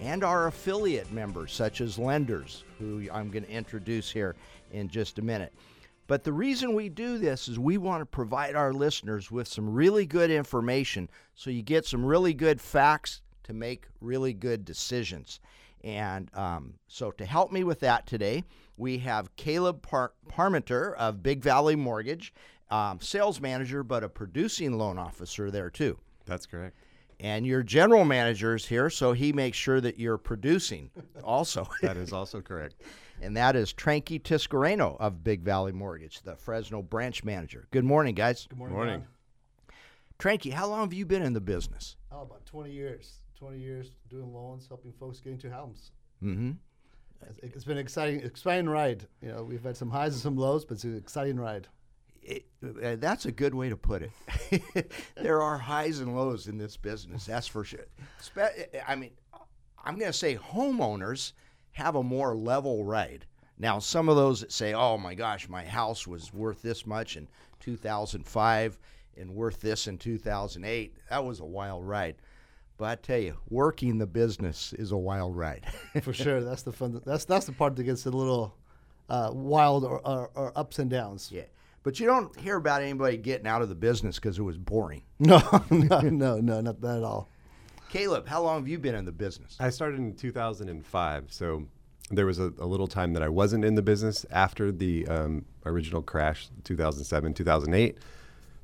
and our affiliate members, such as lenders, who I'm going to introduce here in just a minute. But the reason we do this is we want to provide our listeners with some really good information so you get some really good facts to make really good decisions. And um, so, to help me with that today, we have Caleb Par- Parmenter of Big Valley Mortgage, um, sales manager, but a producing loan officer there too. That's correct. And your general manager is here, so he makes sure that you're producing also. That is also correct. and that is Tranky Tiscareno of Big Valley Mortgage, the Fresno branch manager. Good morning, guys. Good morning. Morning. Tranky, how long have you been in the business? Oh, about 20 years. 20 years doing loans, helping folks get into homes. Mm-hmm. It's- It's been an exciting, exciting ride. You know, we've had some highs and some lows, but it's an exciting ride. It, uh, that's a good way to put it. there are highs and lows in this business, that's for sure. Spe- I mean, I'm going to say homeowners have a more level ride. Now, some of those that say, oh my gosh, my house was worth this much in 2005 and worth this in 2008, that was a wild ride. But I tell you, working the business is a wild ride. For sure, that's the fun. That's that's the part that gets a little uh, wild or, or, or ups and downs. yeah. But you don't hear about anybody getting out of the business because it was boring. No, no, no, no, not that at all. Caleb, how long have you been in the business? I started in 2005, so there was a, a little time that I wasn't in the business after the um, original crash, 2007, 2008,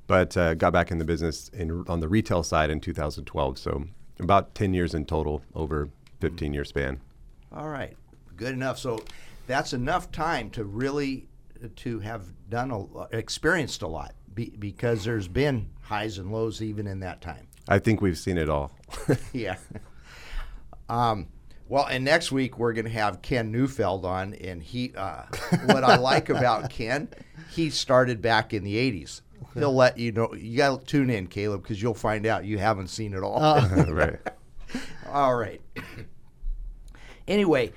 but uh, got back in the business in, on the retail side in 2012. So about 10 years in total over 15 year span. All right, good enough. So that's enough time to really to have done a experienced a lot be, because there's been highs and lows even in that time. I think we've seen it all. yeah. Um, well, and next week we're going to have Ken Neufeld on, and he. Uh, what I like about Ken, he started back in the '80s. He'll let you know. You got to tune in, Caleb, because you'll find out you haven't seen it all. right. All right. anyway,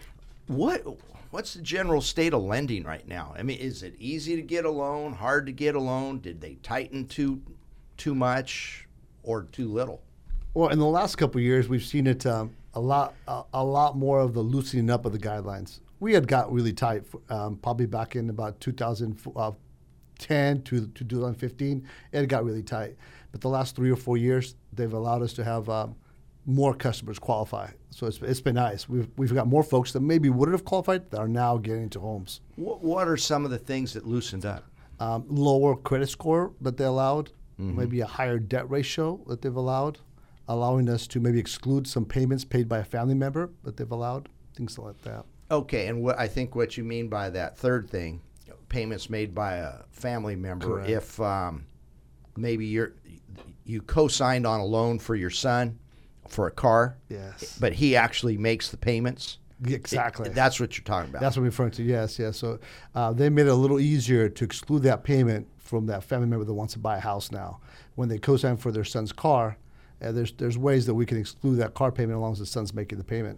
what what's the general state of lending right now? I mean, is it easy to get a loan? Hard to get a loan? Did they tighten too too much or too little? Well, in the last couple of years, we've seen it um, a lot, a, a lot more of the loosening up of the guidelines. We had got really tight, um, probably back in about 2010 to, to 2015. It got really tight, but the last three or four years, they've allowed us to have um, more customers qualify. So it's, it's been nice. We've, we've got more folks that maybe wouldn't have qualified that are now getting into homes. What, what are some of the things that loosened up? Um, lower credit score that they allowed, maybe a higher debt ratio that they've allowed, allowing us to maybe exclude some payments paid by a family member that they've allowed, things like that. Okay, and what I think what you mean by that third thing, payments made by a family member, Correct. if um, maybe you're you co-signed on a loan for your son for a car, Yes. but he actually makes the payments. Exactly. That's what you're talking about. That's what I'm referring to. Yes, yes. So uh, they made it a little easier to exclude that payment from that family member that wants to buy a house now. When they co-sign for their son's car, uh, there's there's ways that we can exclude that car payment as long as the son's making the payment.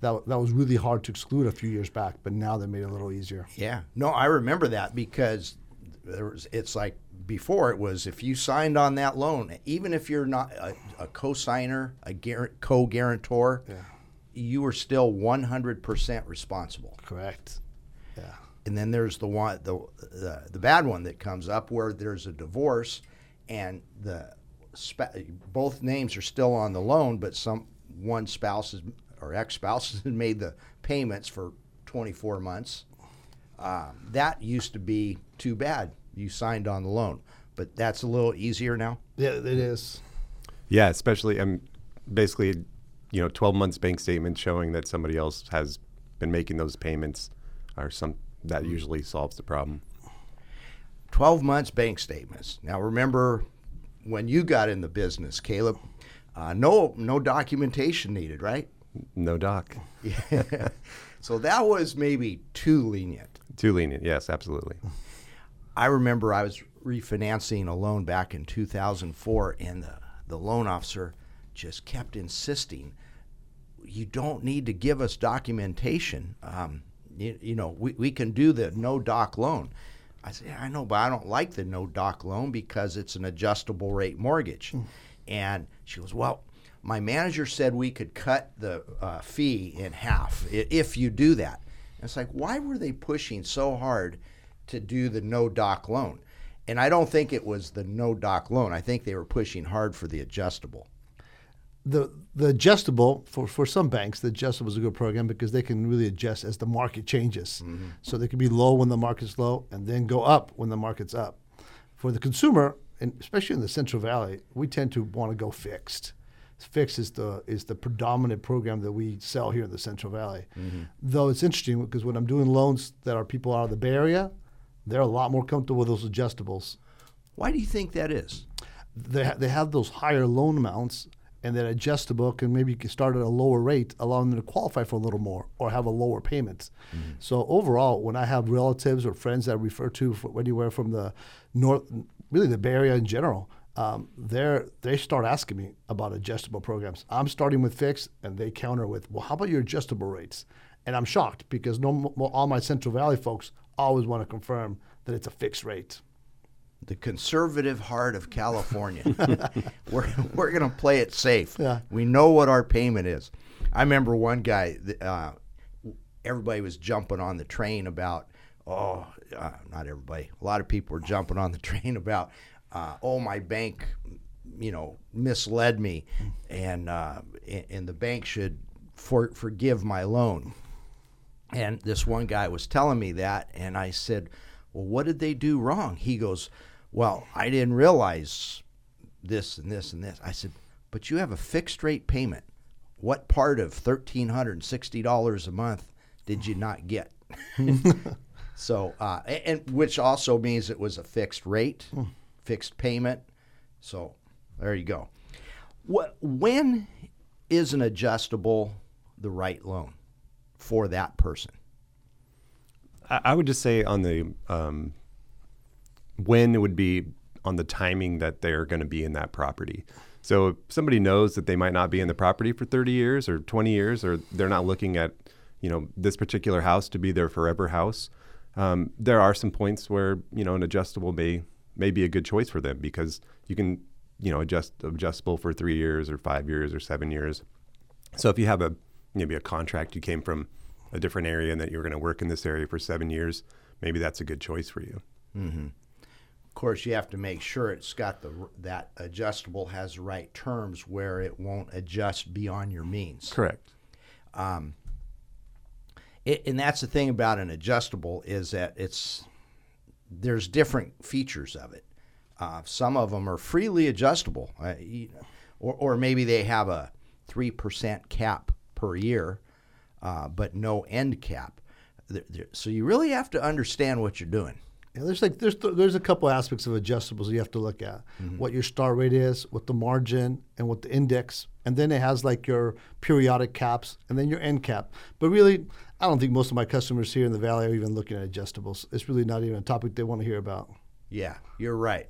That, that was really hard to exclude a few years back, but now they made it a little easier. Yeah, no, I remember that because there was. It's like before it was if you signed on that loan, even if you're not a, a co-signer, a guar- co-guarantor, you were still 100% responsible. Correct. Yeah. And then there's the one, the, the the bad one that comes up where there's a divorce, and the both names are still on the loan, but some one spouse is, or ex-spouse has made the payments for 24 months. Um, that used to be too bad. You signed on the loan, but that's a little easier now. Yeah, it is. Yeah, especially um, basically, you know, 12 months bank statement showing that somebody else has been making those payments, or some that usually solves the problem. 12 months bank statements. Now remember when you got in the business, Caleb, uh, no no documentation needed, right? No doc. Yeah. So that was maybe too lenient. Too lenient. Yes, absolutely. I remember I was refinancing a loan back in 2004, and the, the loan officer just kept insisting, you don't need to give us documentation. Um, you, you know, we, we can do the no doc loan. I said, I know, but I don't like the no doc loan because it's an adjustable rate mortgage. And she goes, well, my manager said we could cut the uh, fee in half if you do that. It's like, why were they pushing so hard to do the no doc loan? And I don't think it was the no doc loan. I think they were pushing hard for the adjustable. the the adjustable for, for some banks, the adjustable is a good program because they can really adjust as the market changes. Mm-hmm. So they can be low when the market's low and then go up when the market's up. For the consumer, and especially in the Central Valley, we tend to want to go fixed. Fixed is the is the predominant program that we sell here in the Central Valley. Mm-hmm. Though it's interesting because when I'm doing loans that are people out of the Bay Area, they're a lot more comfortable with those adjustables Why do you think that is? they, ha- they have those higher loan amounts and that adjustable can maybe start at a lower rate, allowing them to qualify for a little more or have a lower payment. Mm-hmm. So overall, when I have relatives or friends that I refer to for anywhere from the north, really the Bay Area in general, um, they're, they start asking me about adjustable programs. I'm starting with fixed, and they counter with, "Well, how about your adjustable rates?" And I'm shocked because no, all my Central Valley folks always want to confirm that it's a fixed rate. the conservative heart of California. we're we're going to play it safe. Yeah. We know what our payment is. I remember one guy. Uh, everybody was jumping on the train about. Oh, uh, not everybody. A lot of people were jumping on the train about. Uh, oh, my bank, you know, misled me, and uh, and, and the bank should for, forgive my loan. And this one guy was telling me that, and I said, Well, what did they do wrong? He goes, Well, I didn't realize this and this and this. I said, But you have a fixed rate payment. What part of $1,360 a month did you not get? so, uh, a- and which also means it was a fixed rate, fixed payment. So, there you go. What, when is an adjustable the right loan for that person? I, would just say on the um, when it would be on the timing that they're going to be in that property. So if somebody knows that they might not be in the property for 30 years or 20 years, or they're not looking at, you know, this particular house to be their forever house. Um, there are some points where you know an adjustable may may be a good choice for them because you can you know adjust adjustable for three years or five years or seven years. So if you have a maybe a contract, you came from a different area and that you're going to work in this area for seven years, maybe that's a good choice for you. Mm-hmm. Of course, you have to make sure it's got the that adjustable has the right terms where it won't adjust beyond your means. Correct. Um, it, and that's the thing about an adjustable is that it's there's different features of it. Uh, some of them are freely adjustable, uh, you know, or, or maybe they have a three percent cap per year, uh, but no end cap. There- there- So you really have to understand what you're doing. Yeah, there's like there's there's a couple aspects of adjustables you have to look at. What your start rate is, what the margin, and what the index, and then it has like your periodic caps, and then your end cap. But really, I don't think most of my customers here in the valley are even looking at adjustables. It's really not even a topic they want to hear about. Yeah, you're right.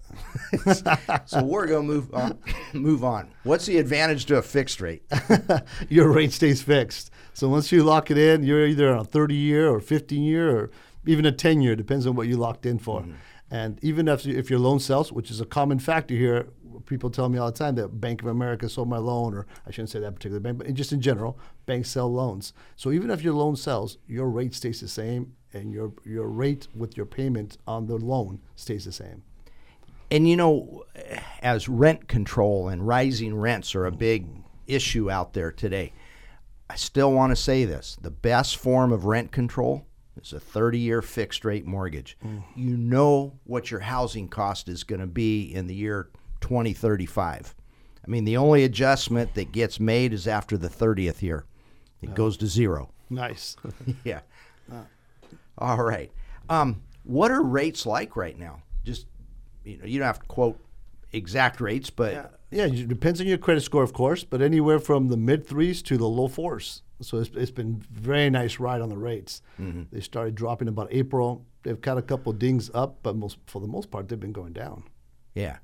so we're gonna move uh, on. move on. What's the advantage to a fixed rate? your rate stays fixed. So once you lock it in, you're either on a 30 year or 15 year or even a 10 year, depends on what you locked in for. Mm-hmm. And even if, if your loan sells, which is a common factor here, people tell me all the time that Bank of America sold my loan, or I shouldn't say that particular bank, but just in general, banks sell loans. So even if your loan sells, your rate stays the same, and your your rate with your payment on the loan stays the same. And you know, as rent control and rising rents are a big issue out there today, I still want to say this: the best form of rent control is a 30-year fixed rate mortgage. Mm. You know what your housing cost is going to be in the year 2035. I mean, the only adjustment that gets made is after the 30th year. It goes to zero. Nice. yeah. All right. Um, what are rates like right now? Just you know, you don't have to quote exact rates, but Yeah, it depends on your credit score, of course, but anywhere from the mid threes to the low fours. So it's, it's been very nice ride on the rates. They started dropping about April. They've got a couple dings up, but most for the most part, they've been going down. Yeah.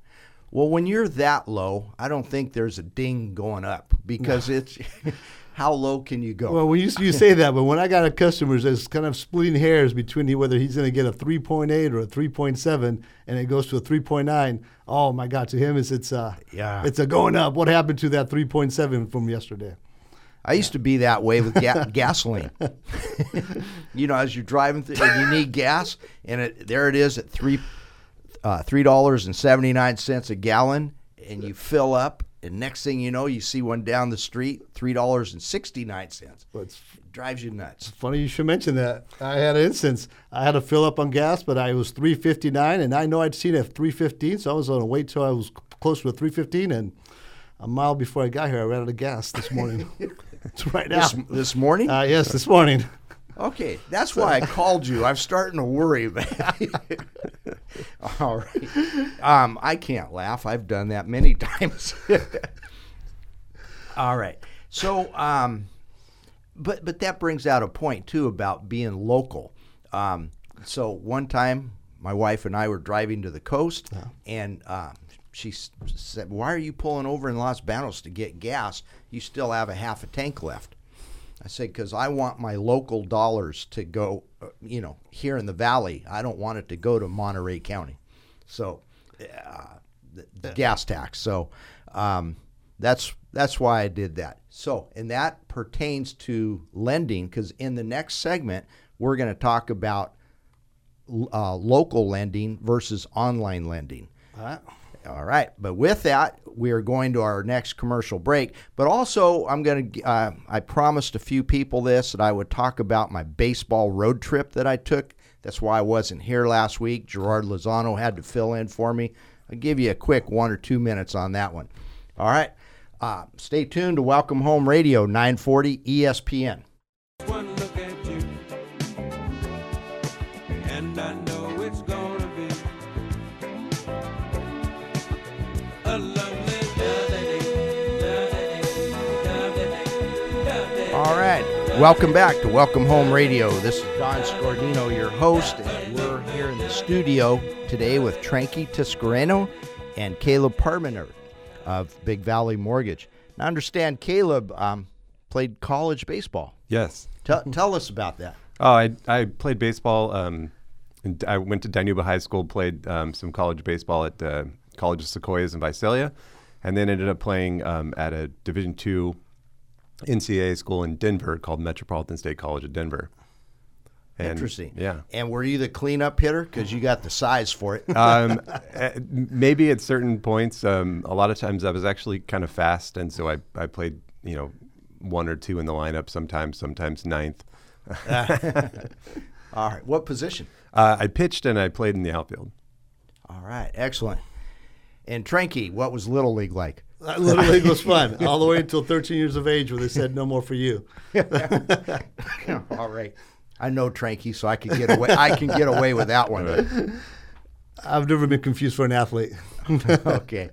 Well, when you're that low, I don't think there's a ding going up because it's how low can you go? Well, when you, you say that, but when I got a customer that's kind of splitting hairs between whether he's going to get a 3.8 or a 3.7, and it goes to a 3.9, oh my God, to him it's it's uh Yeah. it's a going up. What happened to that 3.7 from yesterday? I used to be that way with ga- gasoline. you know, as you're driving through and you need gas, and it, there it is at three uh, three dollars and seventy nine cents a gallon, and you fill up, and next thing you know, you see one down the street, three dollars and sixty nine cents. It drives you nuts. funny you should mention that. I had an instance. I had to fill up on gas, but I was 359, and I know I'd seen it at 315, so I was going to wait till I was close to a 315, and a mile before I got here, I ran out of gas this morning. it's right now. This, this morning. Uh, yes, this morning. Okay, that's why I called you. I'm starting to worry about. All right. Um, I can't laugh. I've done that many times. All right. So, um, but but that brings out a point too about being local. Um, so one time, my wife and I were driving to the coast, and uh, she said, "Why are you pulling over in Los Banos to get gas? You still have a half a tank left." I said, because I want my local dollars to go, uh, you know, here in the valley. I don't want it to go to Monterey County. So, uh, the, the gas tax. So, um, that's that's why I did that. So, and that pertains to lending, because in the next segment we're going to talk about uh, local lending versus online lending. All right, but with that, we are going to our next commercial break. But also, I'm going to, uh, I promised a few people this that I would talk about my baseball road trip that I took. That's why I wasn't here last week. Gerard Lozano had to fill in for me. I'll give you a quick one or two minutes on that one. All right, uh, stay tuned to Welcome Home Radio 940 ESPN. Welcome back to Welcome Home Radio. This is Don Scordino, your host, and we're here in the studio today with Tranky Tiscareno and Caleb Parmenter of Big Valley Mortgage. Now, understand Caleb um, played college baseball. Yes. Tell, tell us about that. Oh, I, I played baseball. Um, and I went to Dinuba High School, played um, some college baseball at uh, College of Sequoias in Visalia, and then ended up playing um, at a Division two NCAA school in Denver called Metropolitan State College of Denver. And, Interesting. Yeah. And were you the cleanup hitter? Because you got the size for it. um, uh, maybe at certain points, um, a lot of times I was actually kind of fast, and so I, I played, you know, one or two in the lineup, sometimes, sometimes ninth. All right. What position? Uh, I pitched and I played in the outfield. All right. Excellent. And Tranky, what was Little League like? That Little League was fun, all the way until 13 years of age, where they said no more for you. All right. I know Tranky, so I can get away. I can get away with that one. I've never been confused for an athlete. okay.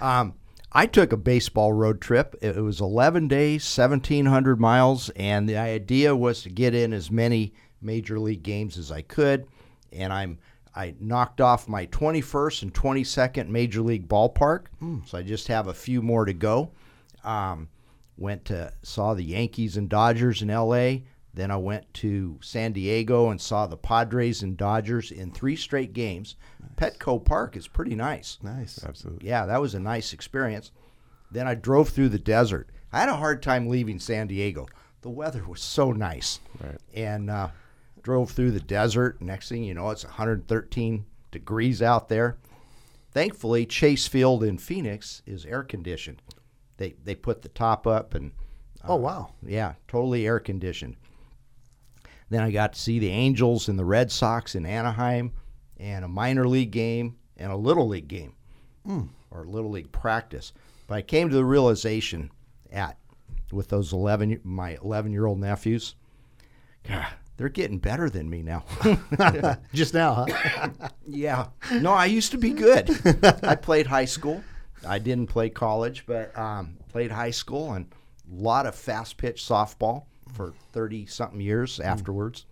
Um, I took a baseball road trip. It was 11 days, 1,700 miles, and the idea was to get in as many major league games as I could. And I'm I knocked off my 21st and 22nd major league ballpark, so I just have a few more to go. Um, went to saw the Yankees and Dodgers in L.A. Then I went to San Diego and saw the Padres and Dodgers in three straight games. Petco Park is pretty nice. Nice. Absolutely. Yeah, that was a nice experience. Then I drove through the desert. I had a hard time leaving San Diego. The weather was so nice. Right. And uh, drove through the desert. Next thing you know, it's 113 degrees out there. Thankfully, Chase Field in Phoenix is air conditioned. They they put the top up and uh, Oh, wow. yeah, totally air conditioned. Then I got to see the Angels and the Red Sox in Anaheim, and a minor league game and a little league game, hmm. or little league practice. But I came to the realization at with those eleven my eleven year old nephews, God, they're getting better than me now. Just now, huh? yeah, no, I used to be good. I played high school, I didn't play college, but um, played high school and a lot of fast pitch softball for 30 something years afterwards.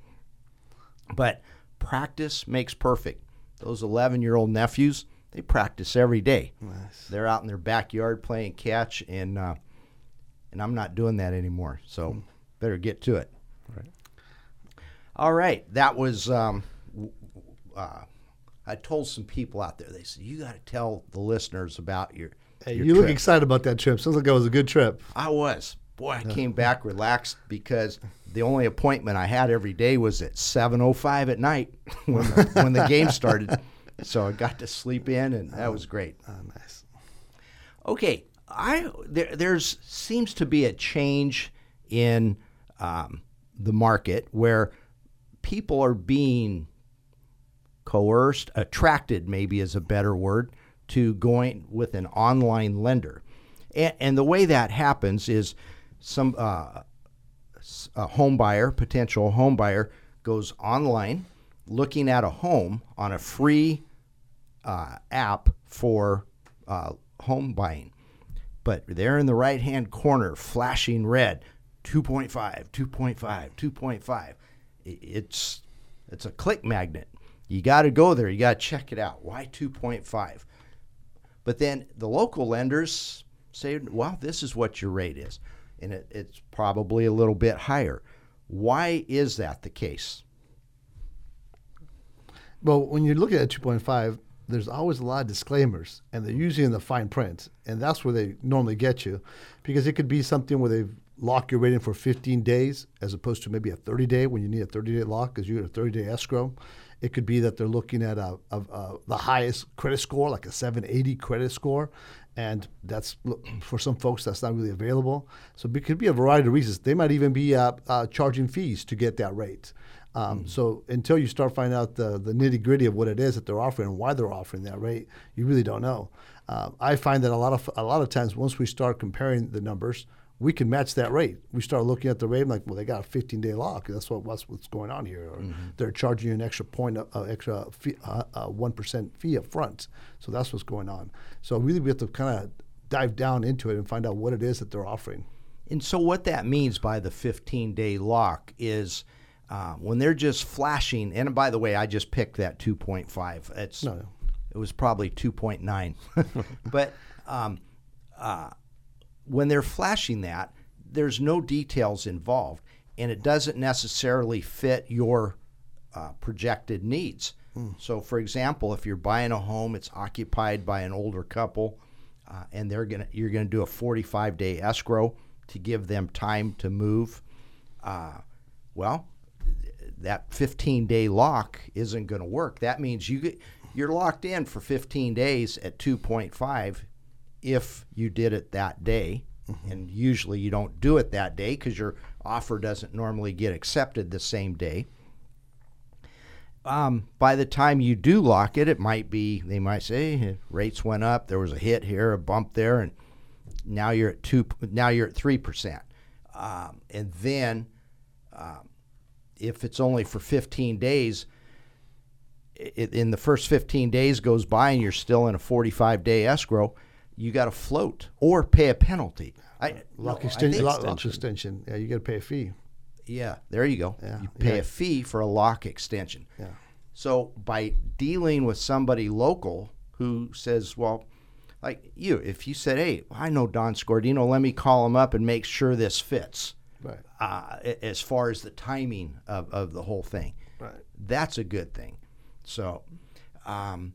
But practice makes perfect. Those 11 year old nephews, they practice every day. They're out in their backyard playing catch, and uh, and I'm not doing that anymore. So better get to it. All right, that was. Um, uh, I told some people out there. They said you got to tell the listeners about your. Hey, your you look excited about that trip. Sounds like it was a good trip. I was. Boy, I came back relaxed because the only appointment I had every day was at 7:05 at night when the, when the game started. So I got to sleep in, and that was great. Oh, nice. Okay, I there there's seems to be a change in um, the market where people are being coerced, attracted maybe is a better word, to going with an online lender, and, and the way that happens is some uh, a home buyer, potential home buyer, goes online looking at a home on a free uh, app for uh, home buying. But there in the right hand corner, flashing red, 2.5, 2.5, 2.5. It's it's a click magnet. You got to go there. You got to check it out. Why 2.5? But then the local lenders say, well, this is what your rate is. And it, it's probably a little bit higher. Why is that the case? Well, when you're looking at 2.5, there's always a lot of disclaimers, and they're usually in the fine print, and that's where they normally get you, because it could be something where they lock your rate in for 15 days as opposed to maybe a 30 day when you need a 30 day lock because you get a 30 day escrow. It could be that they're looking at a, a, a, the highest credit score, like a 780 credit score, and that's for some folks that's not really available. So it could be a variety of reasons. They might even be uh, uh, charging fees to get that rate. Um, So until you start finding out the, the nitty gritty of what it is that they're offering and why they're offering that rate, you really don't know. Uh, I find that a lot of a lot of times once we start comparing the numbers, we can match that rate. We start looking at the rate, like, well, they got a 15 day lock. That's what what's, what's going on here. Or they're charging you an extra point, uh, uh, extra fee, uh, uh, one percent fee up front. So that's what's going on. So really, we have to kind of dive down into it and find out what it is that they're offering. And so, what that means by the 15 day lock is uh, when they're just flashing, and by the way, I just picked that 2.5. It's, No, no. It was probably 2.9. but um, uh, when they're flashing that, there's no details involved, and it doesn't necessarily fit your uh, projected needs. So, for example, if you're buying a home, it's occupied by an older couple, uh, and they're gonna you're gonna do a 45 day escrow to give them time to move. Uh, well, that 15 day lock isn't going to work. That means you get, you're locked in for 15 days at 2.5 if you did it that day. And usually you don't do it that day because your offer doesn't normally get accepted the same day. Um, by the time you do lock it, it might be they might say "Hey, rates went up. There was a hit here, a bump there, and now you're at two. Now you're at three percent. Um, and then if it's only for 15 days, i in the first 15 days goes by and you're still in a 45 day escrow, you got to float or pay a penalty. I, no, Lock I extension. Lock, lock extension. Yeah, you got to pay a fee. yeah, there you go. Yeah, you pay yeah. a fee for a lock extension. Yeah. So by dealing with somebody local who says, well, like you, if you said, hey, I know Don Scordino, let me call him up and make sure this fits Right. uh, as far as the timing of, of the whole thing. Right. That's a good thing. So um,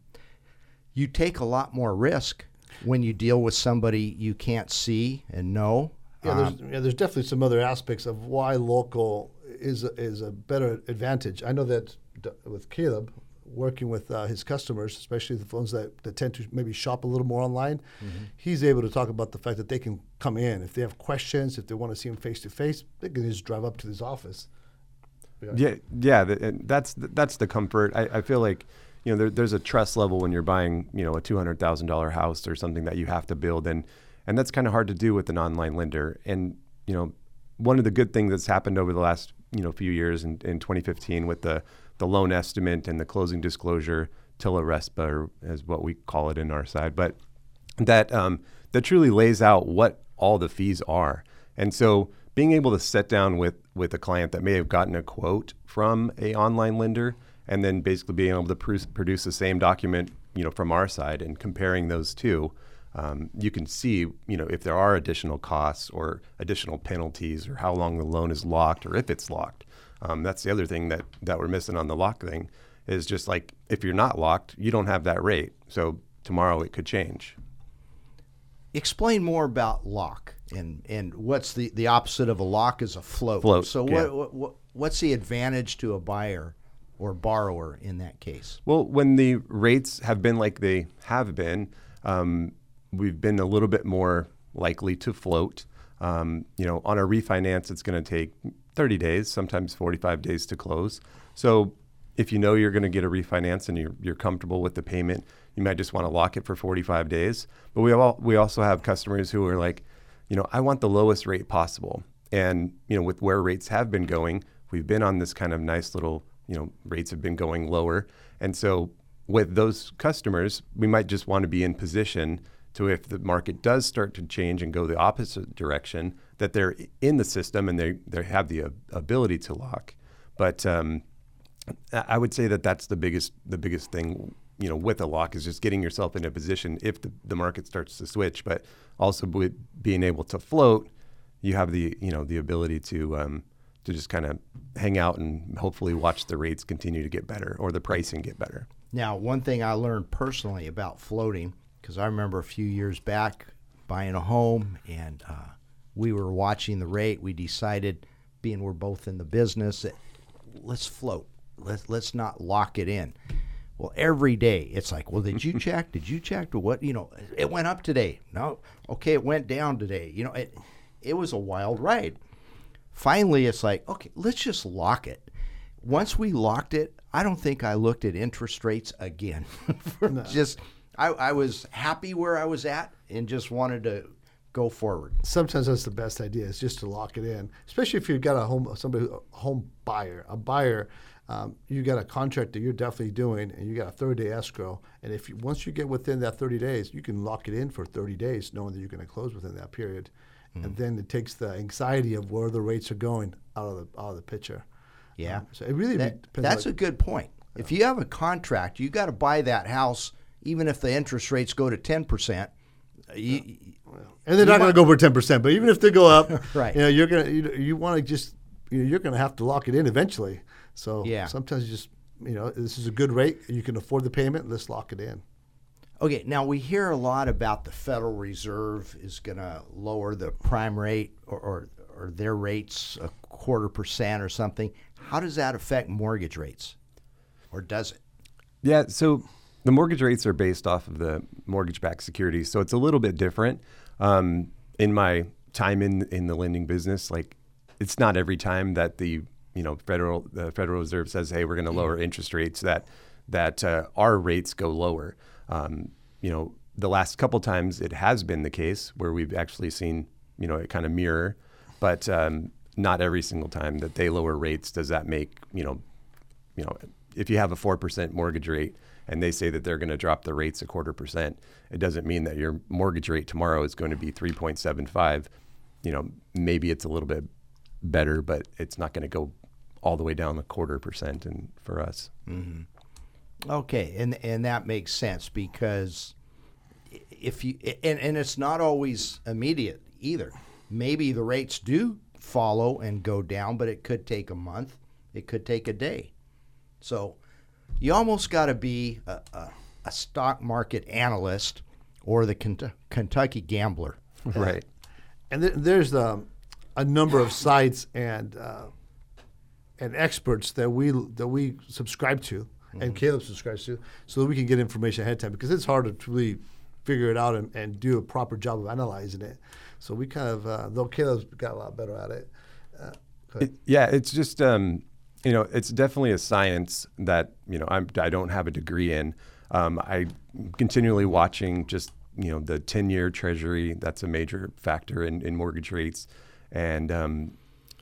you take a lot more risk when you deal with somebody you can't see and know. Yeah, Um, there's, yeah, there's definitely some other aspects of why local is a, is a better advantage. I know that d- with Caleb, working with uh, his customers, especially the ones that, that tend to maybe shop a little more online, he's able to talk about the fact that they can come in if they have questions, if they want to see him face to face, they can just drive up to his office. Yeah, yeah, th- and that's that's the comfort. I, I feel like you know there, there's a trust level when you're buying you know a two hundred thousand dollar house or something that you have to build, and and that's kind of hard to do with an online lender. And you know, one of the good things that's happened over the last you know few years in, in 2015 with the the loan estimate and the closing disclosure, TILA RESPA, as what we call it in our side, but that um, that truly lays out what all the fees are. And so being able to sit down with with a client that may have gotten a quote from a online lender and then basically being able to pr- produce the same document, you know, from our side and comparing those two, um, you can see, you know, if there are additional costs or additional penalties or how long the loan is locked or if it's locked. Um, that's the other thing that that we're missing on the lock thing is just like if you're not locked, you don't have that rate. So tomorrow it could change. Explain more about lock and and what's the the opposite of a lock is a float. Float, So yeah. what, what what what's the advantage to a buyer or borrower in that case? Well, when the rates have been like they have been, um, we've been a little bit more likely to float. Um, you know, on a refinance, it's going to take 30 days, sometimes 45 days to close. So if you know you're going to get a refinance and you're, you're comfortable with the payment, you might just want to lock it for 45 days. But we all, we also have customers who are like, you know, I want the lowest rate possible. And you know, with where rates have been going, we've been on this kind of nice little, you know, rates have been going lower. And so with those customers, we might just want to be in position to if the market does start to change and go the opposite direction, that they're in the system and they, they have the ability to lock. But um, I I would say that that's the biggest the biggest thing you know with a lock is just getting yourself in a position if the, the market starts to switch, but also with being able to float, you have the you know the ability to um, to just kind of hang out and hopefully watch the rates continue to get better or the pricing get better. Now, one thing I learned personally about floating, because I remember a few years back buying a home and uh, we were watching the rate. We decided, being we're both in the business, that let's float. Let's let's not lock it in. Well, every day it's like, well, did you check? Did you check? To what you know? It went up today. No, okay, it went down today. You know, it it was a wild ride. Finally, it's like, okay, let's just lock it. Once we locked it, I don't think I looked at interest rates again. Just, I, I was happy where I was at and just wanted to go forward. Sometimes that's the best idea is just to lock it in, especially if you've got a home somebody a home buyer, a buyer. Um, you got a contract that you're definitely doing, and you got a 30 day escrow. And if you, once you get within that 30 days, you can lock it in for 30 days, knowing that you're going to close within that period. And then it takes the anxiety of where the rates are going out of the out of the picture. Yeah. Um, so it really That- depends. that's a good point. If you have a contract, you got to buy that house, even if the interest rates go to 10%. You, And they're not going to go for ten percent, but even if they go up, Right. You know, you're gonna you, you want to just you know, you're going to have to lock it in eventually. So Yeah. sometimes you just you know this is a good rate. You can afford the payment. Let's lock it in. Okay, now we hear a lot about the Federal Reserve is going to lower the prime rate or, or, or their rates a quarter percent or something. How does that affect mortgage rates? Or does it? Yeah, so the mortgage rates are based off of the mortgage-backed securities, so it's a little bit different. Um, in my time in in the lending business, like it's not every time that the you know federal the Federal Reserve says, "Hey, we're going to lower interest rates," that that uh, our rates go lower. Um, you know, the last couple times it has been the case where we've actually seen you know it kind of mirror, but um, not every single time that they lower rates does that make you know you know, if you have a 4% mortgage rate and they say that they're going to drop the rates a quarter percent, it doesn't mean that your mortgage rate tomorrow is going to be 3.75. You know, maybe it's a little bit better, but it's not going to go all the way down a quarter percent and for us. Okay, and and that makes sense because if you and, and it's not always immediate either. Maybe the rates do follow and go down, but it could take a month. It could take a day. So you almost got to be a, a, a stock market analyst or the Kent- Kentucky gambler. Right. And th- there's um, a number of sites and uh, and experts that we that we subscribe to, and Caleb subscribes to, so that we can get information ahead of time because it's hard to really figure it out and, and do a proper job of analyzing it. So we kind of, uh, though Caleb's got a lot better at it. Uh. It, yeah, it's just um, you know, it's definitely a science that you know I'm, I don't have a degree in. Um, I continually watching just you know the 10-year Treasury. That's a major factor in, in mortgage rates, and um,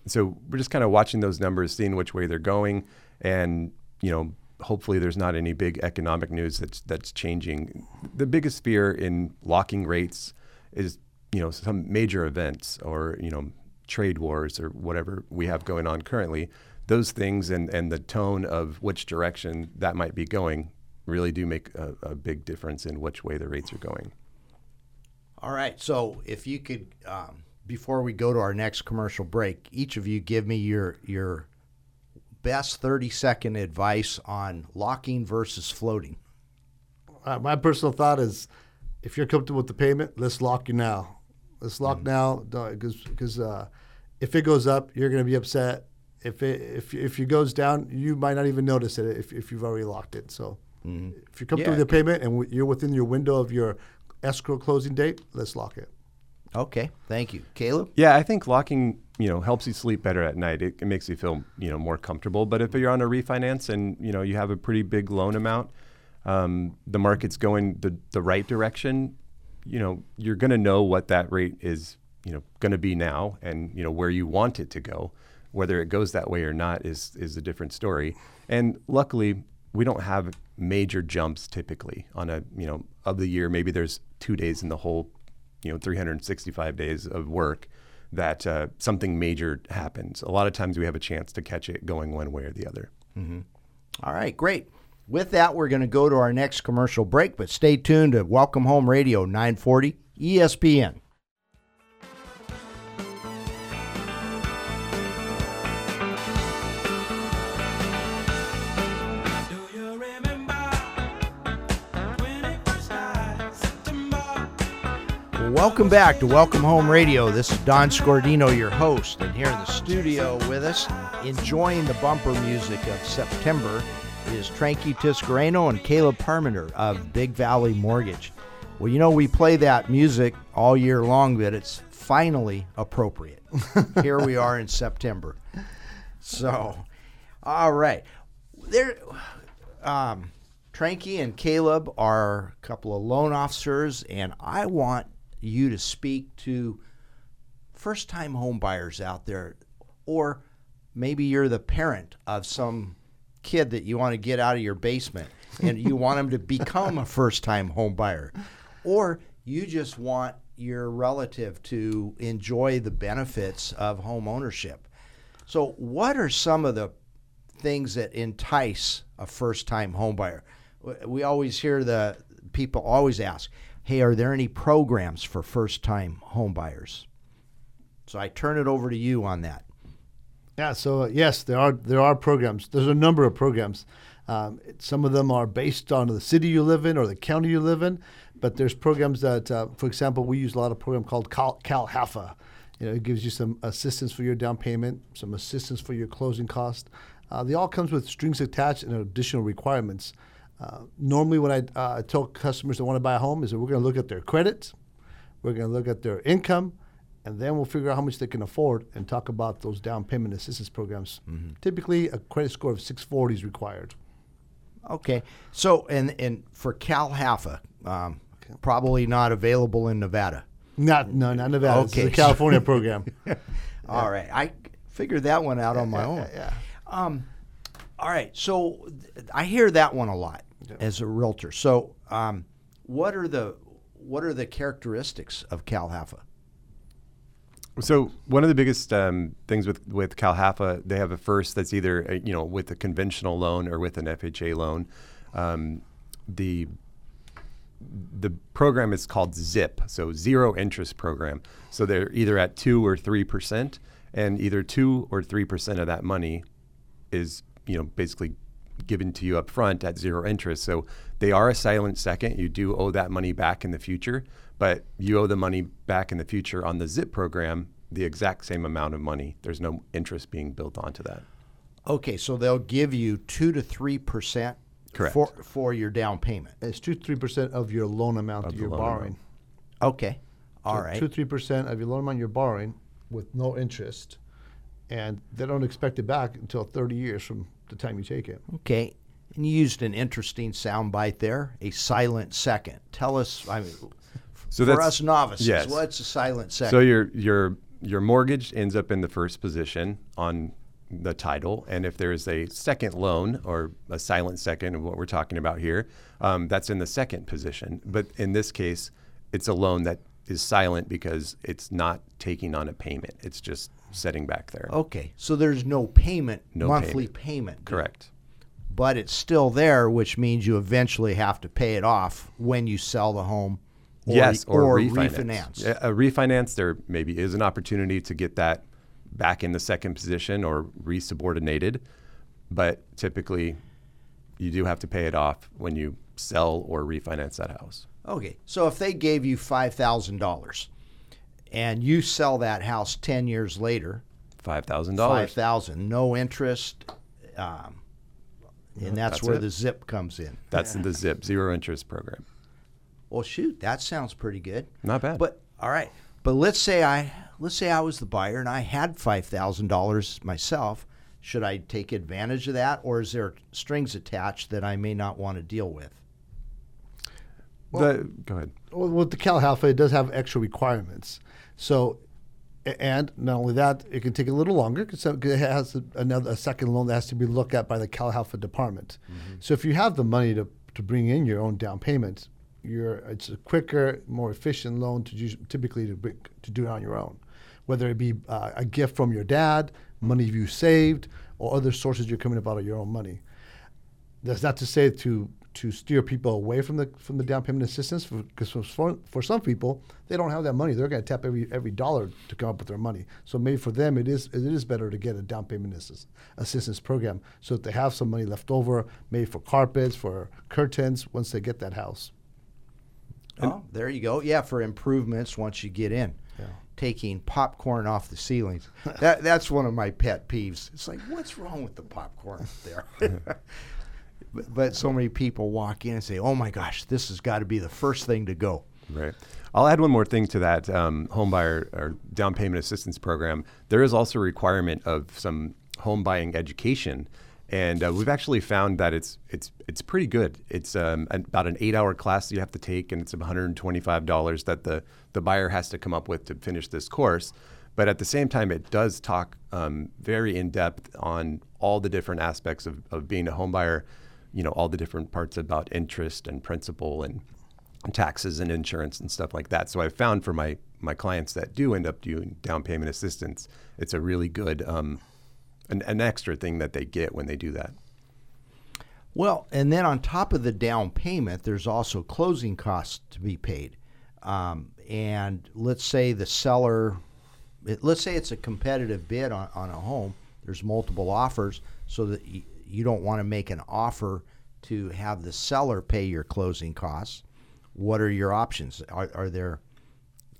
so we're just kind of watching those numbers, seeing which way they're going, and you know hopefully there's not any big economic news that's that's changing. The biggest fear in locking rates is you know some major events or you know trade wars or whatever we have going on currently. Those things and and the tone of which direction that might be going really do make a, a big difference in which way the rates are going. All right. So if you could, um, before we go to our next commercial break, each of you give me your your best thirty second advice on locking versus floating. Uh, my personal thought is, if you're comfortable with the payment, let's lock you now. Let's lock Mm-hmm. now because because uh, if it goes up, you're going to be upset. If it if if it goes down, you might not even notice it if, if you've already locked it. So if you're comfortable Mm-hmm. Yeah. with the payment and w- you're within your window of your escrow closing date, let's lock it. Okay. Thank you, Caleb. Yeah, I think locking you know helps you sleep better at night. It, it makes you feel you know more comfortable. But if you're on a refinance and you know you have a pretty big loan amount, um, the market's going the the right direction. You know you're going to know what that rate is. You know going to be now, and you know where you want it to go. Whether it goes that way or not is is a different story. And luckily, we don't have major jumps typically on a you know of the year. Maybe there's two days in the whole you know 365 days of work that uh, something major happens. A lot of times we have a chance to catch it going one way or the other. All right, great. With that, we're going to go to our next commercial break, but stay tuned to Welcome Home Radio 940 ESPN. Welcome back to Welcome Home Radio. This is Don Scordino, your host, and here in the studio with us, enjoying the bumper music of September, is Tranky Tiscareno and Caleb Parmenter of Big Valley Mortgage. Well, you know, we play that music all year long, but it's finally appropriate. here we are in September. So, all right. There, um, Tranky and Caleb are a couple of loan officers, and I want you to speak to first time home buyers out there, or maybe you're the parent of some kid that you want to get out of your basement and you want them to become a first time home buyer, or you just want your relative to enjoy the benefits of home ownership. So, what are some of the things that entice a first-time homebuyer? W- We always hear the people always ask, "Hey, are there any programs for first-time homebuyers?" So I turn it over to you on that. Yeah, so uh, yes, there are there are programs. There's a number of programs. Um, some of them are based on the city you live in or the county you live in, but there's programs that, uh, for example, we use a lot of program called Cal, CalHFA. You know, it gives you some assistance for your down payment, some assistance for your closing cost. Uh, they all comes with strings attached and additional requirements. Uh, normally, when I uh, tell customers that want to buy a home, is that we're going to look at their credit, we're going to look at their income, and then we'll figure out how much they can afford and talk about those down payment assistance programs. Typically, a credit score of 640 is required. Okay. So and and for CalHFA, um, probably not available in Nevada. Not no, not Nevada. Okay. a California program. All right, I figured that one out on my own. yeah. Um, all right, so th- I hear that one a lot as a realtor. So, um, what are the what are the characteristics of CalHFA? So one of the biggest um, things with with CalHFA, they have a first that's either uh, you know with a conventional loan or with an FHA loan. Um, the the program is called ZIP, so zero interest program. So they're either at two or three percent, and either two or three percent of that money is you know basically given to you up front at zero interest. So they are a silent second. You do owe that money back in the future, but you owe the money back in the future on the ZIP program the exact same amount of money. There's no interest being built onto that. Okay, so they'll give you two to three percent Correct. for for your down payment. It's two three percent of your loan amount that the you're loan borrowing. Okay, all right. Two three percent of your loan amount you're borrowing with no interest, and they don't expect it back until 30 years from the time you take it. Okay, and you used an interesting soundbite there, a silent second. Tell us, I mean, So for that's- us novices, yes. what's a silent second? So your your your mortgage ends up in the first position on the title. And if there is a second loan or a silent second, of what we're talking about here, um, that's in the second position. But in this case, it's a loan that is silent because it's not taking on a payment. It's just setting back there. Okay, so there's no payment, No monthly payment. payment. Correct. But it's still there, which means you eventually have to pay it off when you sell the home. Or, yes, or, refinance. refinance. A refinance, there maybe is an opportunity to get that back in the second position or resubordinated, but typically you do have to pay it off when you sell or refinance that house. Okay, so if they gave you five thousand dollars, and you sell that house ten years later, Five thousand five dollars. thousand, no interest, um, and that's, That's where it. the zip comes in. That's the ZIP zero interest program. Well, shoot, that sounds pretty good. Not bad. But all right, but let's say I let's say I was the buyer and I had five thousand dollars myself. Should I take advantage of that, or is there strings attached that I may not want to deal with? the, go ahead. Well, with the CalHFA, it does have extra requirements. So, and not only that, it can take a little longer because it has a, another a second loan that has to be looked at by the Cal department. So, if you have the money to, to bring in your own down payment, you're it's a quicker, more efficient loan to typically to bring, to do it on your own, whether it be uh, a gift from your dad, money you saved, or other sources you're coming up out of your own money. That's not to say to to steer people away from the from the down payment assistance because for, for for some people they don't have that money. They're going to tap every every dollar to come up with their money. So maybe for them it is it is better to get a down payment assist, assistance program so that they have some money left over, maybe for carpets, for curtains once they get that house. oh, there you go. Yeah, for improvements once you get in. Taking popcorn off the ceilings. that that's one of my pet peeves. It's like, what's wrong with the popcorn there? but, so many people walk in and say, "Oh my gosh, this has got to be the first thing to go." Right. I'll add one more thing to that um, home buyer or down payment assistance program. There is also a requirement of some home buying education, and uh, we've actually found that it's it's it's pretty good. It's um, about an eight-hour class that you have to take, and it's $125 that the the buyer has to come up with to finish this course. But at the same time, it does talk um, very in depth on all the different aspects of, of being a home buyer. You know, all the different parts about interest and principal and taxes and insurance and stuff like that. So I found for my my clients that do end up doing down payment assistance, it's a really good um, an, an extra thing that they get when they do that. Well, and then on top of the down payment, there's also closing costs to be paid. Um, and let's say the seller, let's say it's a competitive bid on, on a home. There's multiple offers, so that you, don't want to make an offer to have the seller pay your closing costs. What are your options? Are, are there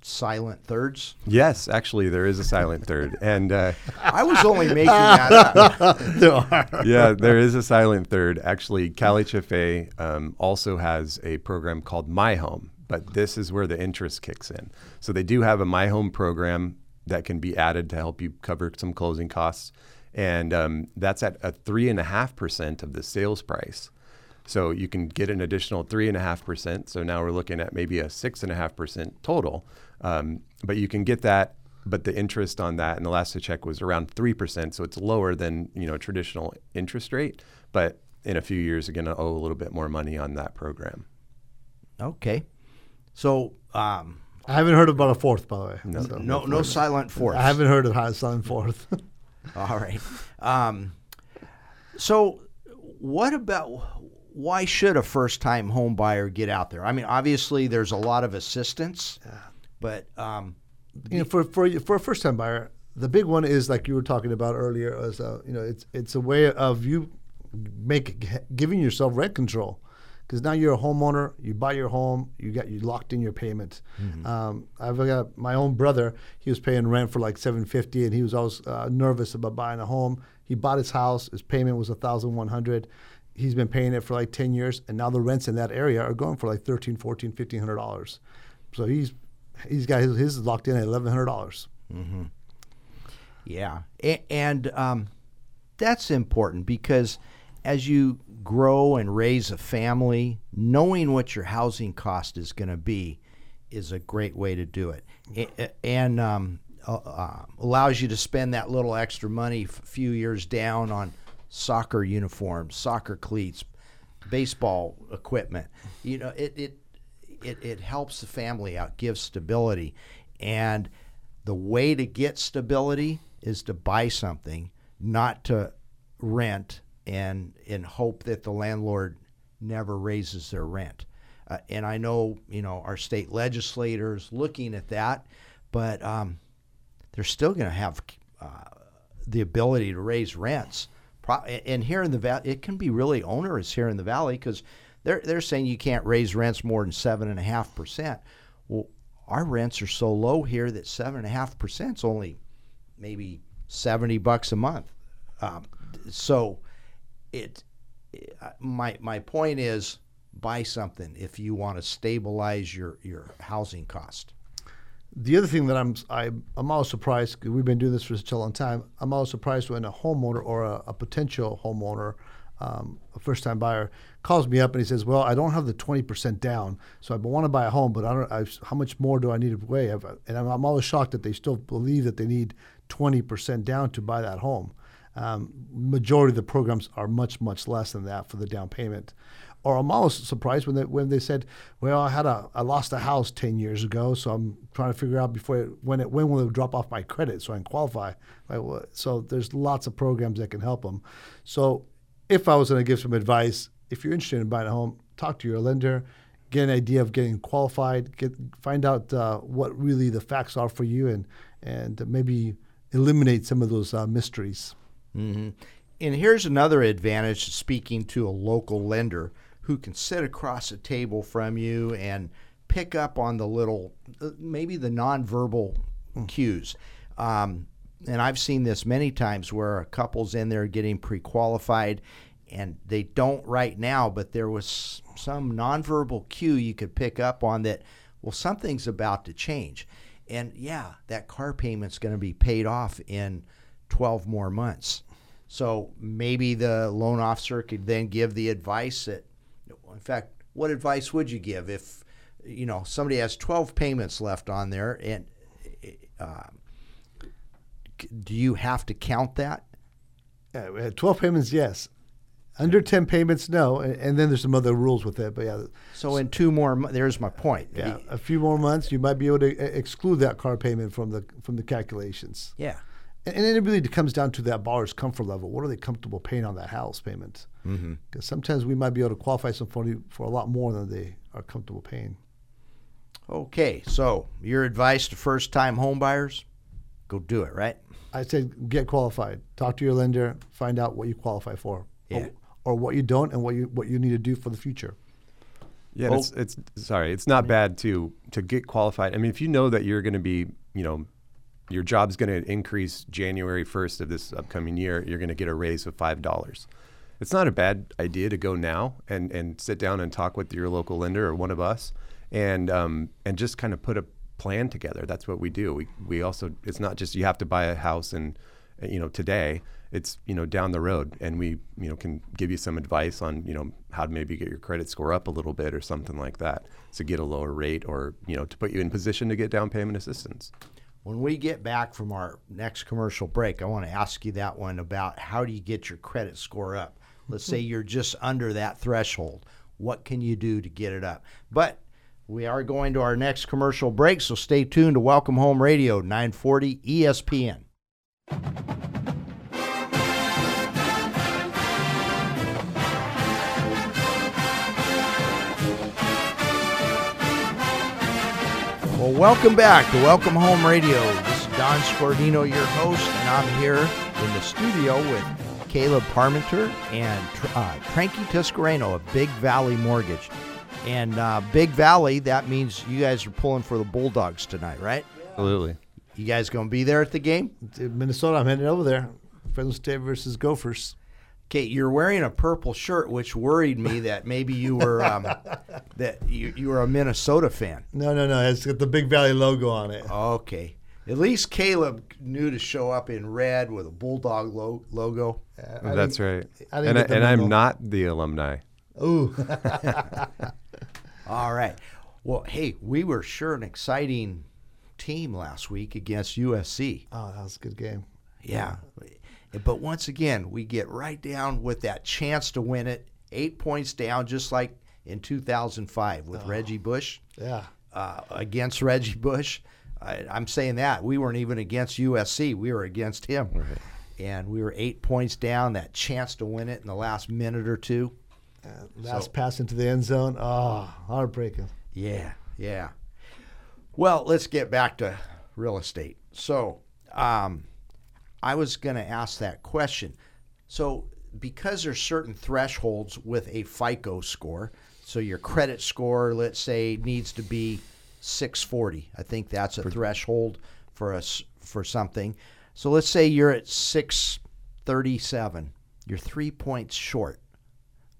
silent thirds? Yes, actually, there is a silent third, and uh, I was only making that up. there yeah, there is a silent third. Actually, CalHFA um, also has a program called My Home, but this is where the interest kicks in. So they do have a My Home program that can be added to help you cover some closing costs, and um, that's at a three and a half percent of the sales price. So you can get an additional three and a half percent. So now we're looking at maybe a six and a half percent total. Um, but you can get that, but the interest on that, and the last I checked was around three percent. So it's lower than you know traditional interest rate. But in a few years, you're going to owe a little bit more money on that program. Okay. So, um, I haven't heard about a fourth, by the way. No. So- no, no silent fourth. I haven't heard of how it's on fourth. All right. Um, so, what about why should a first-time home buyer get out there? I mean, obviously, there's a lot of assistance, but um, you know, for for for a first time buyer, the big one is like you were talking about earlier. Is uh, you know, it's it's a way of you make giving yourself rent control because now you're a homeowner. You buy your home. You got you locked in your payment. Um, I've got my own brother. He was paying rent for like seven fifty, and he was always uh, nervous about buying a home. He bought his house. His payment was a thousand one hundred. He's been paying it for like 10 years, and now the rents in that area are going for like 13 14 1500 dollars. So he's he's got his, his locked in at eleven hundred dollars. yeah, A- and um, that's important because as you grow and raise a family, knowing what your housing cost is going to be is a great way to do it. And um, uh, uh, allows you to spend that little extra money a few years down on soccer uniforms, soccer cleats, baseball equipment. You know, it it it, it helps the family out, gives stability, and the way to get stability is to buy something, not to rent and and hope that the landlord never raises their rent. Uh, and I know you know our state legislators looking at that, but um, they're still going to have uh, the ability to raise rents. Pro- and here in the valley, it can be really onerous here in the valley because they're they're saying you can't raise rents more than seven and a half percent. Well, our rents are so low here that seven and a half percent is only maybe seventy bucks a month. Um, so, it, it my my point is buy something if you want to stabilize your your housing cost. The other thing that I'm I, I'm always surprised 'cause we've been doing this for such a long time. I'm always surprised when a homeowner or a, a potential homeowner, um, a first time buyer, calls me up and he says, "Well, I don't have the 20% down, so I want to buy a home, but I don't. I, how much more do I need to pay?" I've- And I'm, I'm always shocked that they still believe that they need 20% down to buy that home. Um, majority of the programs are much much less than that for the down payment. Or I'm always surprised when they when they said, "Well, I had a I lost a house ten years ago, so I'm trying to figure out before it, when it when will it drop off my credit so I can qualify." Like, well, so there's lots of programs that can help them. So if I was going to give some advice, if you're interested in buying a home, talk to your lender, get an idea of getting qualified, get find out uh, what really the facts are for you, and and maybe eliminate some of those uh, mysteries. Hmm And here's another advantage to speaking to a local lender who can sit across a table from you and pick up on the little, uh, maybe the nonverbal cues. Um, and I've seen this many times where a couple's in there getting pre-qualified and they don't right now, but there was some nonverbal cue you could pick up on that, well, something's about to change. And yeah, that car payment's going to be paid off in 12 more months. So maybe the loan officer could then give the advice that, in fact, what advice would you give if, you know, somebody has 12 payments left on there and uh, do you have to count that? Had 12 payments, yes. Under 10 payments, no. And, and then there's some other rules with that. But yeah, So in two more, there's my point. yeah, a few more months, you might be able to e- exclude that car payment from the from the calculations. Yeah. And, and it really comes down to that borrower's comfort level. What are they comfortable paying on that house payment? Because Mm-hmm. sometimes we might be able to qualify somebody for a lot more than they are comfortable paying. Okay, so your advice to first-time home buyers, go do it, right? I said get qualified. Talk to your lender. Find out what you qualify for, Yeah. or, or what you don't, and what you what you need to do for the future. Yeah, Oh. it's, it's sorry, it's not bad to to get qualified. I mean, if you know that you're going to be, you know, your job's going to increase January 1st of this upcoming year, you're going to get a raise of five dollars. It's not a bad idea to go now and and sit down and talk with your local lender or one of us, and um, and just kind of put a plan together. That's what we do. We we also it's not just you have to buy a house and you know today it's you know down the road and we you know can give you some advice on you know how to maybe get your credit score up a little bit or something like that to get a lower rate or you know to put you in position to get down payment assistance When we get back from our next commercial break, I want to ask you that one about how do you get your credit score up? Let's say mm-hmm. you're just under that threshold. What can you do to get it up? But we are going to our next commercial break, so stay tuned to Welcome Home Radio 940 ESPN. Well, welcome back to Welcome Home Radio. This is Don Scordino, your host, and I'm here in the studio with Caleb Parmenter and uh, Tranky Tiscareno of Big Valley Mortgage. And uh, Big Valley, that means you guys are pulling for the Bulldogs tonight, right? absolutely You guys going to be there at the game? Minnesota, I'm headed over there. Fresno State versus Gophers. Kate, you're wearing a purple shirt, which worried me that maybe you were um, that you, you were a Minnesota fan. No, no, no. It's got the Big Valley logo on it. Okay. At least Caleb knew to show up in red with a bulldog lo- logo. I that's right I and, get the and i'm not the alumni Ooh, All right. Well, hey, we were sure an exciting team last week against USC. Oh, that was a good game. Yeah. But once again, we get right down with that chance to win it. Eight points down, just like in 2005 with Reggie Bush Yeah. uh, against Reggie Bush. I, I'm saying that we weren't even against USC; we were against him, and we were eight points down. That chance to win it in the last minute or two. Last pass into the end zone. Oh, heartbreaking. Yeah, yeah. Well, let's get back to real estate. So, um, I was going to ask that question. So, because there's certain thresholds with a FICO score, so your credit score, let's say, needs to be 640. I think that's a threshold for us for something. So let's say you're at 637. You're three points short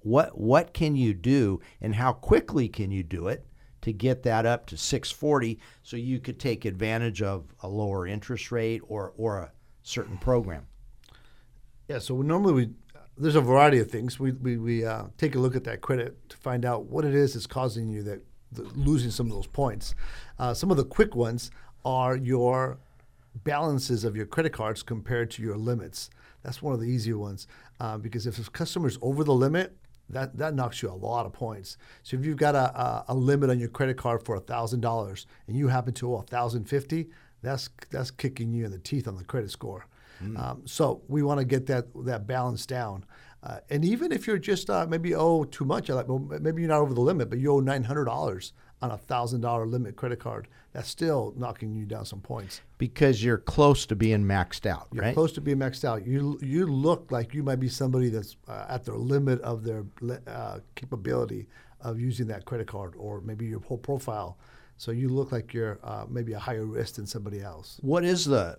what what can you do and how quickly can you do it to get that up to 640 so you could take advantage of a lower interest rate or or a certain program Yeah, so normally we there's a variety of things. We we, we uh, take a look at that credit to find out what it is that's causing you that, losing some of those points. Uh, some of the quick ones are your balances of your credit cards compared to your limits. That's one of the easier ones uh, because if a customer's over the limit, that, that knocks you a lot of points. So if you've got a, a, a limit on your credit card for thousand dollars and you happen to owe thousand fifty, that's that's kicking you in the teeth on the credit score. Um, so we want to get that that balance down. Uh, and even if you're just uh, maybe owe too much, like well, maybe you're not over the limit, but you owe nine hundred dollars on a thousand dollar limit credit card, that's still knocking you down some points. because you're close to being maxed out You're right close to being maxed out. You you look like you might be somebody that's uh, at the limit of their uh, capability of using that credit card, or maybe your whole profile. So you look like you're uh, maybe a higher risk than somebody else. what is the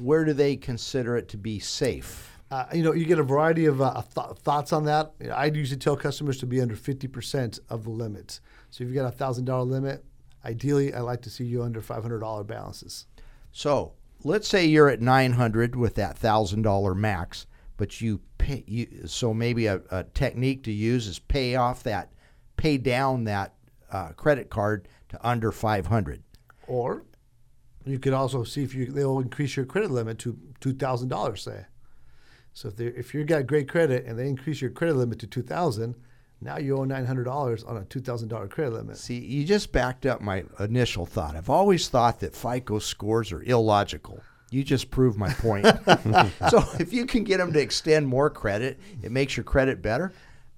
where do they consider it to be safe Uh, you know, you get a variety of uh, th- thoughts on that. You know, I usually tell customers to be under 50% of the limit. So if you've got a $1,000 limit, ideally, I like to see you under $500 balances. so let's say you're at 900 with that thousand dollar max but you pay you so maybe a, a technique to use is pay off that pay down that uh, credit card to under 500 Or you could also see if you they'll increase your credit limit to $2,000, say. So if if you've got great credit and they increase your credit limit to 2000 now you owe $900 on a $2,000 credit limit. See, you just backed up my initial thought. I've always thought that FICO scores are illogical. You just proved my point. so if you can get them to extend more credit, it makes your credit better.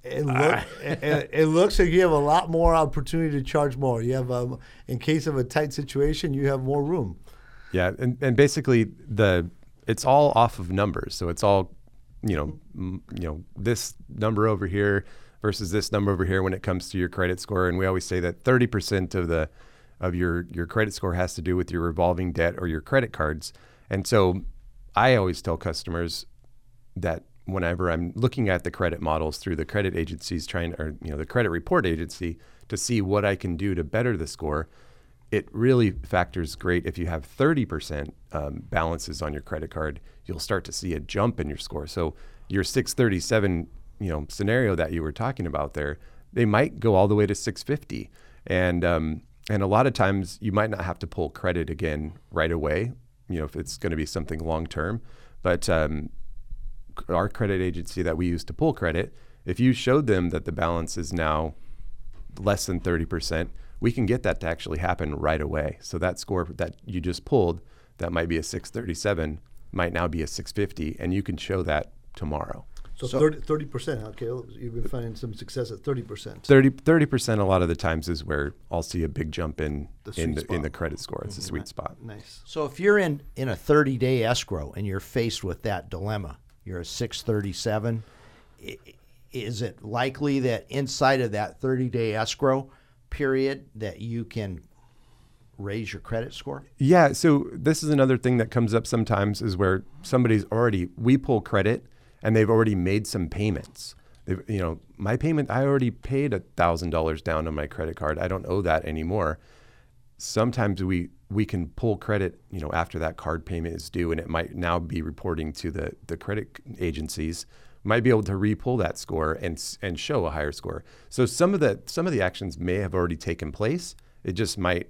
It, look, it, it looks like you have a lot more opportunity to charge more. You have, um, in case of a tight situation, you have more room. Yeah, and, and basically the it's all off of numbers. So it's all, you know, m- you know this number over here versus this number over here when it comes to your credit score. And we always say that 30% of the of your your credit score has to do with your revolving debt or your credit cards. And so I always tell customers that whenever I'm looking at the credit models through the credit agencies trying or you know the credit report agency to see what I can do to better the score, it really factors great if you have 30% um, balances on your credit card. You'll start to see a jump in your score. So your 637 you know scenario that you were talking about there, they might go all the way to 650, and um, and a lot of times you might not have to pull credit again right away. You know if it's going to be something long term, but um, our credit agency that we use to pull credit, if you showed them that the balance is now less than 30%, we can get that to actually happen right away. So that score that you just pulled, that might be a 637, might now be a 650, and you can show that tomorrow. So, So- 30 percent. Okay, you've been finding some success at thirty percent. 30 percent a lot of the times is where I'll see a big jump in The in the, in the credit score. It's a mm-hmm. sweet spot. Nice. So if you're in in a 30 day escrow and you're faced with that dilemma, you're a 637. Is it likely that inside of that 30 day escrow period that you can raise your credit score? Yeah, so this is another thing that comes up sometimes is where somebody's already we pull credit and they've already made some payments. They've, you know, my payment I already paid a thousand dollars down on my credit card. I don't owe that anymore. Sometimes we we can pull credit, you know, after that card payment is due, and it might now be reporting to the the credit agencies. Might be able to re-pull that score and and show a higher score. So some of the some of the actions may have already taken place. It just might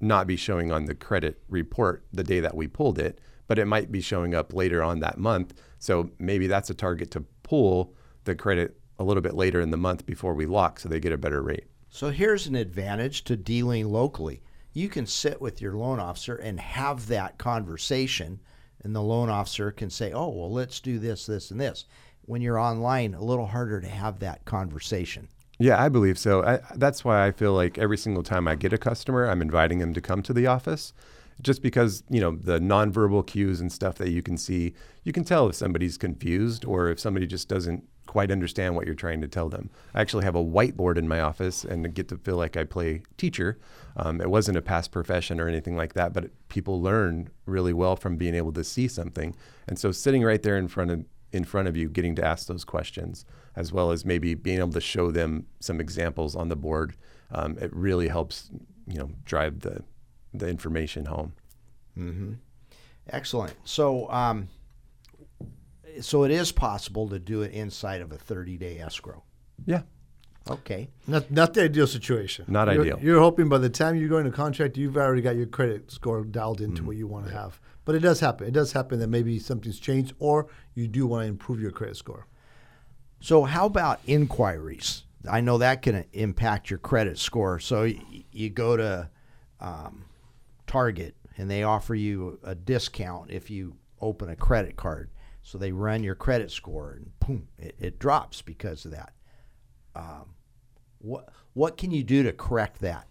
not be showing on the credit report the day that we pulled it, but it might be showing up later on that month. So maybe that's a target to pull the credit a little bit later in the month before we lock so they get a better rate. So here's an advantage to dealing locally. You can sit with your loan officer and have that conversation, and the loan officer can say, Oh, well, let's do this, this, and this. When you're online, a little harder to have that conversation. Yeah, I believe so. I, that's why I feel like every single time I get a customer, I'm inviting them to come to the office. Just because, you know, the nonverbal cues and stuff that you can see, you can tell if somebody's confused or if somebody just doesn't quite understand what you're trying to tell them. I actually have a whiteboard in my office and get to feel like I play teacher. Um, it wasn't a past profession or anything like that, but people learn really well from being able to see something. And so sitting right there in front of in front of you, getting to ask those questions, as well as maybe being able to show them some examples on the board, um, it really helps, you know, drive the the information home. Excellent. So, um, so it is possible to do it inside of a 30 day escrow. Yeah, Okay. Not not the ideal situation. Not You're- ideal. You're hoping by the time you go into contract, you've already got your credit score dialed into Mm-hmm. what you want to have. But it does happen. It does happen that maybe something's changed, or you do want to improve your credit score. So, how about inquiries? I know that can impact your credit score. So, y- you go to um, Target and they offer you a discount if you open a credit card. So, they run your credit score and boom, it, it drops because of that. Um, what, what can you do to correct that?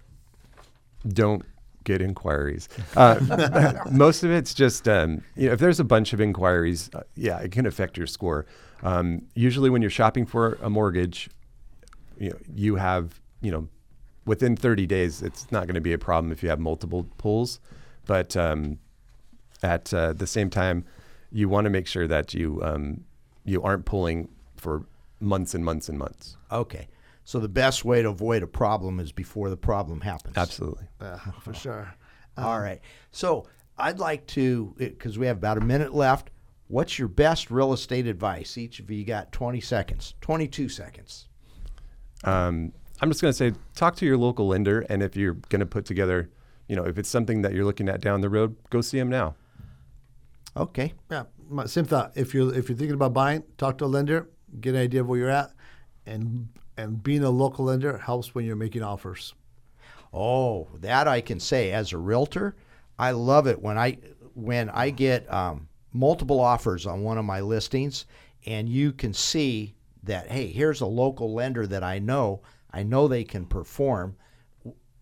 don't get inquiries. Uh, most of it's just um, you know if there's a bunch of inquiries, uh, yeah, it can affect your score. Um, usually, when you're shopping for a mortgage, you know you have you know within 30 days, it's not going to be a problem if you have multiple pulls, but um, at uh, the same time, you want to make sure that you um, you aren't pulling for months and months and months. Okay. So, the best way to avoid a problem is before the problem happens. Absolutely. Yeah, for sure. All right. So I'd like to, because we have about a minute left. What's your best real estate advice? Each of you got 20 seconds, 22 seconds. um, I'm just going to say, talk to your local lender, and if you're going to put together, you know, if it's something that you're looking at down the road, go see them now. Okay. Yeah, same thought. If you're if you're thinking about buying, talk to a lender, get an idea of where you're at, and and being a local lender helps when you're making offers. Oh, that I can say as a realtor, I love it when I when I get um, multiple offers on one of my listings, and you can see that hey, here's a local lender that I know. I know they can perform,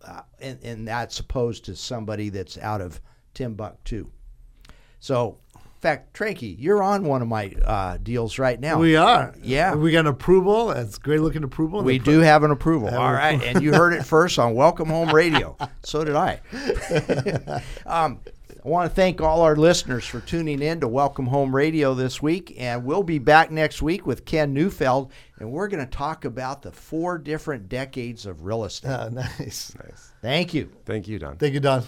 uh, and, and that's opposed to somebody that's out of Timbuktu. So, in fact, Tranky, you're on one of my uh, deals right now. We are. Yeah. We got an approval. It's great looking approval. We The do have an approval. Have All an right. And you heard it first on Welcome Home Radio. So did I. um, I want to thank all our listeners for tuning in to Welcome Home Radio this week. And we'll be back next week with Ken Neufeld. And we're going to talk about the four different decades of real estate. Ah, nice. Nice. Thank you. Thank you, Don. Thank you, Don.